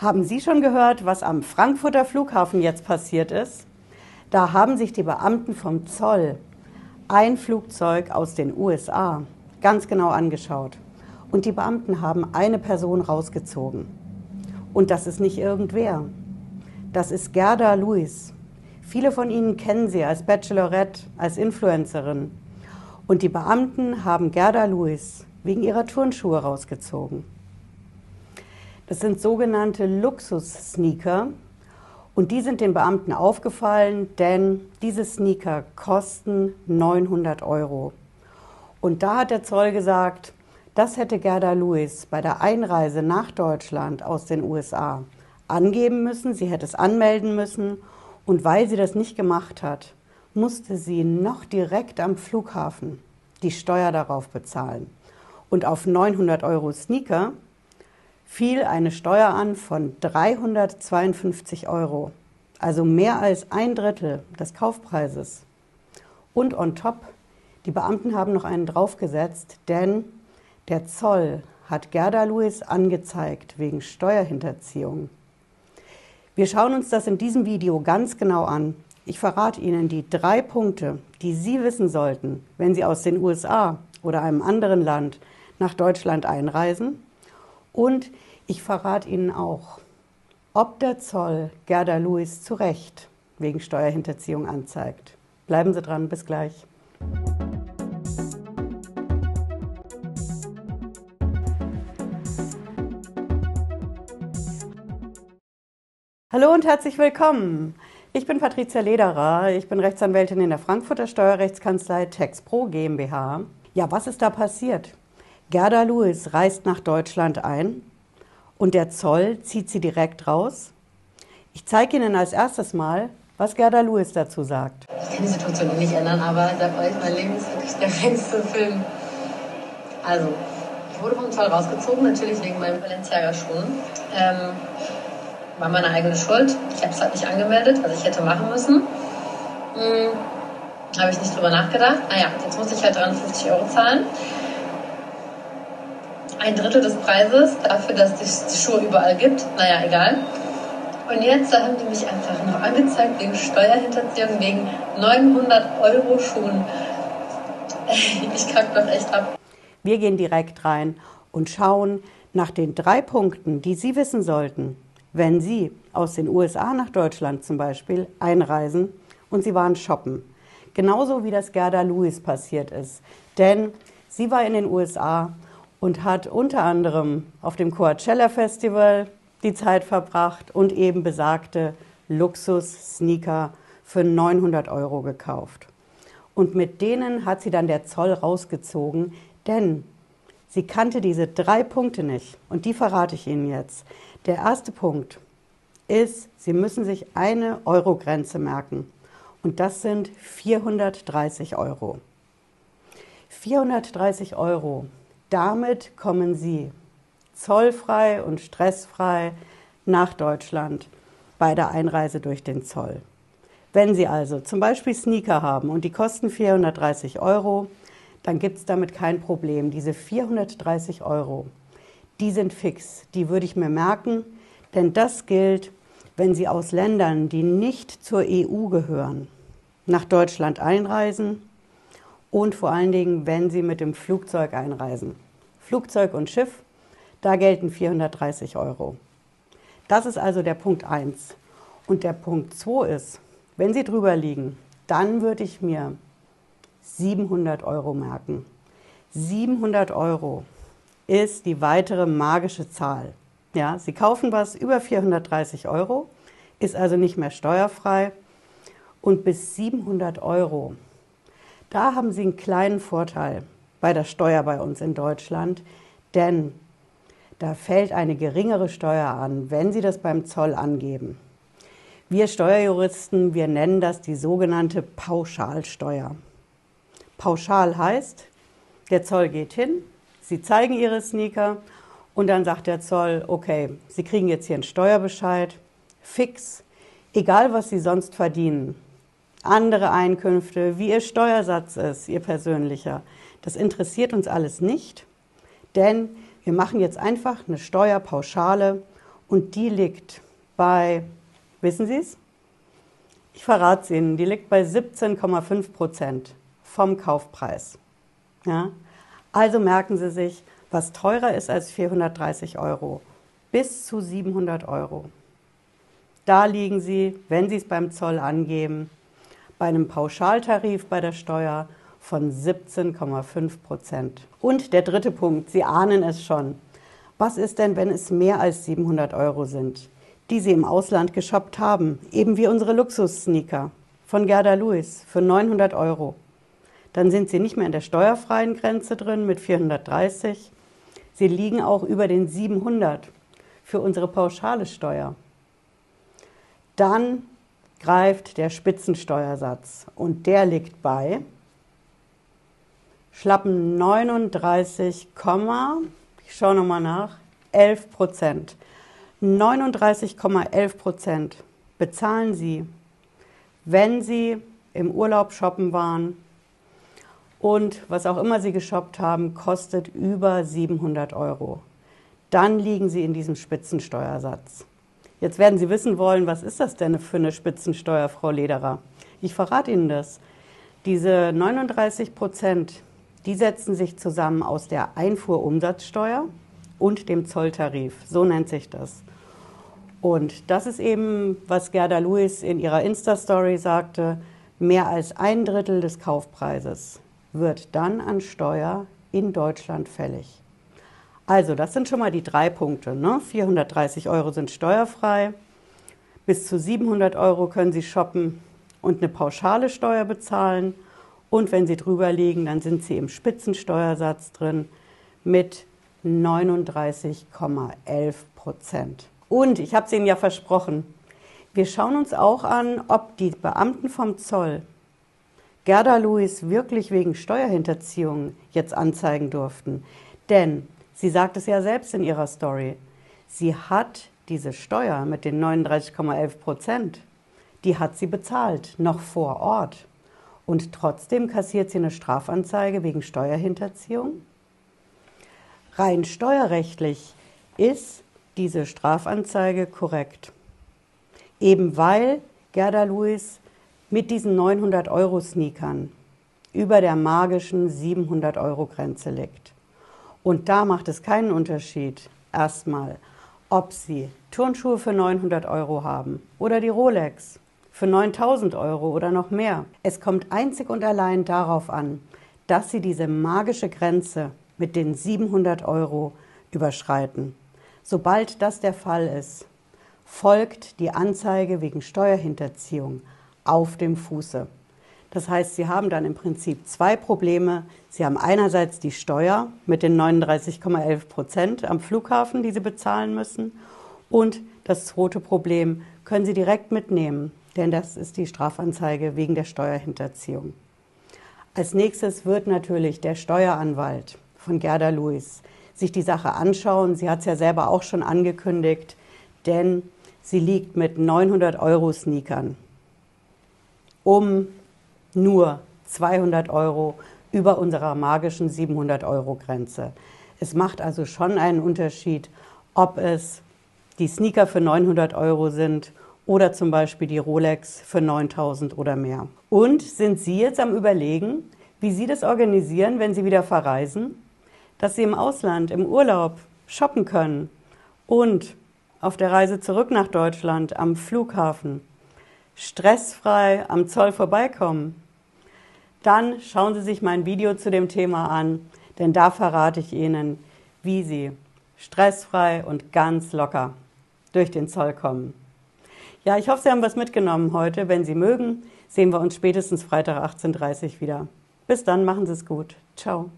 Haben Sie schon gehört, was am Frankfurter Flughafen jetzt passiert ist? Da haben sich die Beamten vom Zoll ein Flugzeug aus den USA ganz genau angeschaut. Und die Beamten haben eine Person rausgezogen. Und das ist nicht irgendwer. Das ist Gerda Lewis. Viele von Ihnen kennen sie als Bachelorette, als Influencerin. Und die Beamten haben Gerda Lewis wegen ihrer Turnschuhe rausgezogen. Das sind sogenannte Luxus-Sneaker. Und die sind den Beamten aufgefallen, denn diese Sneaker kosten 900 Euro. Und da hat der Zoll gesagt, das hätte Gerda Lewis bei der Einreise nach Deutschland aus den USA angeben müssen, sie hätte es anmelden müssen. Und weil sie das nicht gemacht hat, musste sie noch direkt am Flughafen die Steuer darauf bezahlen. Und auf 900 Euro Sneaker fiel eine Steuer an von 352 Euro, also mehr als ein Drittel des Kaufpreises. Und on top, die Beamten haben noch einen draufgesetzt, denn der Zoll hat Gerda Lewis angezeigt wegen Steuerhinterziehung. Wir schauen uns das in diesem Video ganz genau an. Ich verrate Ihnen die drei Punkte, die Sie wissen sollten, wenn Sie aus den USA oder einem anderen Land nach Deutschland einreisen und ich verrate Ihnen auch, ob der Zoll Gerda Lewis zu Recht wegen Steuerhinterziehung anzeigt. Bleiben Sie dran, bis gleich. Hallo und herzlich willkommen. Ich bin Patricia Lederer, ich bin Rechtsanwältin in der Frankfurter Steuerrechtskanzlei TexPro GmbH. Ja, was ist da passiert? Gerda Lewis reist nach Deutschland ein und der Zoll zieht sie direkt raus. Ich zeige Ihnen als erstes mal, was Gerda Lewis dazu sagt. Ich kann die Situation nicht ändern, aber ich sage euch, mein Leben ist wirklich der feinste Film. Also, ich wurde vom Zoll rausgezogen, natürlich wegen meinen Balenciaga-Schuhen. Ähm, war meine eigene Schuld. Ich habe es halt nicht angemeldet, was ich hätte machen müssen. Hm, habe ich nicht drüber nachgedacht. Naja, jetzt muss ich halt 350 Euro zahlen ein Drittel des Preises dafür, dass es die Schuhe überall gibt. Naja, egal. Und jetzt haben die mich einfach noch angezeigt wegen Steuerhinterziehung, wegen 900 Euro Schuhen. Ich kack doch echt ab. Wir gehen direkt rein und schauen nach den drei Punkten, die Sie wissen sollten, wenn Sie aus den USA nach Deutschland zum Beispiel einreisen und Sie waren shoppen. Genauso wie das Gerda Lewis passiert ist. Denn sie war in den USA und hat unter anderem auf dem Coachella Festival die Zeit verbracht und eben besagte Luxus-Sneaker für 900 Euro gekauft. Und mit denen hat sie dann der Zoll rausgezogen, denn sie kannte diese drei Punkte nicht. Und die verrate ich Ihnen jetzt. Der erste Punkt ist, Sie müssen sich eine Euro-Grenze merken. Und das sind 430 Euro. 430 Euro damit kommen Sie zollfrei und stressfrei nach Deutschland bei der Einreise durch den Zoll. Wenn Sie also zum Beispiel Sneaker haben und die kosten 430 Euro, dann gibt es damit kein Problem. Diese 430 Euro, die sind fix, die würde ich mir merken, denn das gilt, wenn Sie aus Ländern, die nicht zur EU gehören, nach Deutschland einreisen und vor allen Dingen, wenn Sie mit dem Flugzeug einreisen. Flugzeug und Schiff, da gelten 430 Euro. Das ist also der Punkt 1. Und der Punkt 2 ist, wenn Sie drüber liegen, dann würde ich mir 700 Euro merken. 700 Euro ist die weitere magische Zahl. Ja, Sie kaufen was über 430 Euro, ist also nicht mehr steuerfrei und bis 700 Euro da haben Sie einen kleinen Vorteil bei der Steuer bei uns in Deutschland, denn da fällt eine geringere Steuer an, wenn Sie das beim Zoll angeben. Wir Steuerjuristen, wir nennen das die sogenannte Pauschalsteuer. Pauschal heißt, der Zoll geht hin, Sie zeigen Ihre Sneaker und dann sagt der Zoll, okay, Sie kriegen jetzt hier einen Steuerbescheid, fix, egal was Sie sonst verdienen andere Einkünfte, wie Ihr Steuersatz ist, Ihr persönlicher. Das interessiert uns alles nicht, denn wir machen jetzt einfach eine Steuerpauschale Und die liegt bei, wissen Sie es? Ich verrate es Ihnen, die liegt bei 17,5 Prozent vom Kaufpreis. Ja? Also merken Sie sich, was teurer ist als 430 Euro, bis zu 700 Euro. Da liegen Sie, wenn Sie es beim Zoll angeben, bei einem Pauschaltarif bei der Steuer von 17,5 Prozent. Und der dritte Punkt, Sie ahnen es schon. Was ist denn, wenn es mehr als 700 Euro sind, die Sie im Ausland geshoppt haben, eben wie unsere Luxus-Sneaker von Gerda Lewis für 900 Euro? Dann sind Sie nicht mehr in der steuerfreien Grenze drin mit 430. Sie liegen auch über den 700 für unsere pauschale Steuer. Dann greift der Spitzensteuersatz und der liegt bei schlappen 39, ich schaue nochmal nach, 11 Prozent. 39,11 Prozent bezahlen Sie, wenn Sie im Urlaub shoppen waren und was auch immer Sie geshoppt haben, kostet über 700 Euro. Dann liegen Sie in diesem Spitzensteuersatz. Jetzt werden Sie wissen wollen, was ist das denn für eine Spitzensteuer, Frau Lederer? Ich verrate Ihnen das. Diese 39 Prozent, die setzen sich zusammen aus der Einfuhrumsatzsteuer und dem Zolltarif. So nennt sich das. Und das ist eben, was Gerda Lewis in ihrer Insta-Story sagte, mehr als ein Drittel des Kaufpreises wird dann an Steuer in Deutschland fällig. Also, das sind schon mal die drei Punkte. Ne? 430 Euro sind steuerfrei, bis zu 700 Euro können Sie shoppen und eine pauschale Steuer bezahlen und wenn sie drüber liegen, dann sind sie im Spitzensteuersatz drin mit 39,11 Prozent. Und ich habe es Ihnen ja versprochen, wir schauen uns auch an, ob die Beamten vom Zoll Gerda Lewis wirklich wegen Steuerhinterziehung jetzt anzeigen durften. Denn sie sagt es ja selbst in ihrer Story. Sie hat diese Steuer mit den 39,11 Prozent, die hat sie bezahlt, noch vor Ort. Und trotzdem kassiert sie eine Strafanzeige wegen Steuerhinterziehung? Rein steuerrechtlich ist diese Strafanzeige korrekt. Eben weil Gerda Lewis mit diesen 900 Euro Sneakern über der magischen 700 Euro Grenze liegt. Und da macht es keinen Unterschied, erstmal, ob Sie Turnschuhe für 900 Euro haben oder die Rolex für 9000 Euro oder noch mehr. Es kommt einzig und allein darauf an, dass Sie diese magische Grenze mit den 700 Euro überschreiten. Sobald das der Fall ist, folgt die Anzeige wegen Steuerhinterziehung auf dem Fuße. Das heißt, Sie haben dann im Prinzip zwei Probleme. Sie haben einerseits die Steuer mit den 39,11 Prozent am Flughafen, die Sie bezahlen müssen. Und das zweite Problem können Sie direkt mitnehmen denn das ist die Strafanzeige wegen der Steuerhinterziehung. Als nächstes wird natürlich der Steueranwalt von Gerda Lewis sich die Sache anschauen. Sie hat es ja selber auch schon angekündigt, denn sie liegt mit 900 Euro Sneakern um nur 200 Euro über unserer magischen 700 Euro Grenze. Es macht also schon einen Unterschied, ob es die Sneaker für 900 Euro sind oder zum Beispiel die Rolex für 9000 oder mehr. Und sind Sie jetzt am Überlegen, wie Sie das organisieren, wenn Sie wieder verreisen, dass Sie im Ausland, im Urlaub shoppen können und auf der Reise zurück nach Deutschland am Flughafen stressfrei am Zoll vorbeikommen? Dann schauen Sie sich mein Video zu dem Thema an, denn da verrate ich Ihnen, wie Sie stressfrei und ganz locker durch den Zoll kommen. Ja, ich hoffe, Sie haben was mitgenommen heute. Wenn Sie mögen, sehen wir uns spätestens Freitag 18.30 Uhr wieder. Bis dann, machen Sie es gut. Ciao.